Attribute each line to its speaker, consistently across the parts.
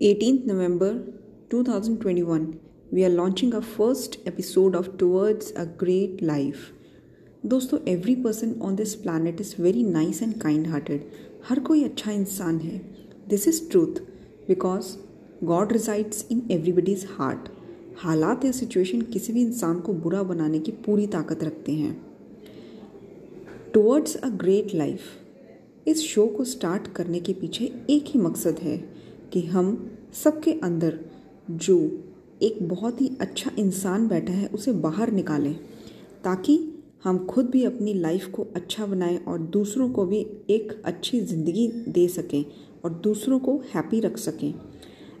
Speaker 1: 18th November 2021 we are launching our first episode of towards a great life. दोस्तों every person on this planet is very nice and kind hearted हर कोई अच्छा इंसान है। This is truth because God resides in everybody's heart हालात या situation किसी भी इंसान को बुरा बनाने की पूरी ताकत रखते हैं। टुवर्ड्स अ ग्रेट लाइफ इस शो को स्टार्ट करने के पीछे एक ही मकसद है कि हम सबके अंदर जो एक बहुत ही अच्छा इंसान बैठा है, उसे बाहर निकालें, ताकि हम खुद भी अपनी लाइफ को अच्छा बनाएँ और दूसरों को भी एक अच्छी ज़िंदगी दे सकें और दूसरों को हैप्पी रख सकें।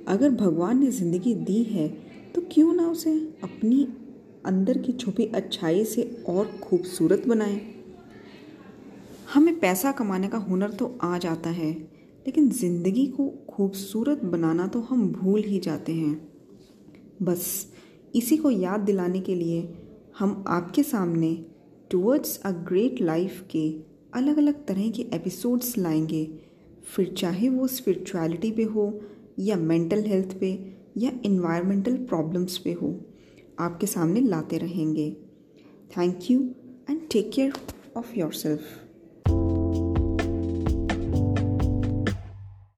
Speaker 1: अगर भगवान ने ज़िंदगी दी है तो क्यों ना उसे अपनी अंदर की छुपी अच्छाई से और खूबसूरत बनाएँ? हमें पैसा कमाने का हुनर तो आ जाता है, लेकिन ज़िंदगी को खूबसूरत बनाना तो हम भूल ही जाते हैं। बस, इसी को याद दिलाने के लिए हम आपके सामने टूवर्ड्स अ ग्रेट लाइफ के अलग अलग तरह के एपिसोड्स लाएँगे। फिर चाहे वो स्पिरिचुअलिटी पे हो, या मेंटल हेल्थ पे, या इन्वायरमेंटल प्रॉब्लम्स पे हो, आपके सामने लाते रहेंगे। Thank you and take care of yourself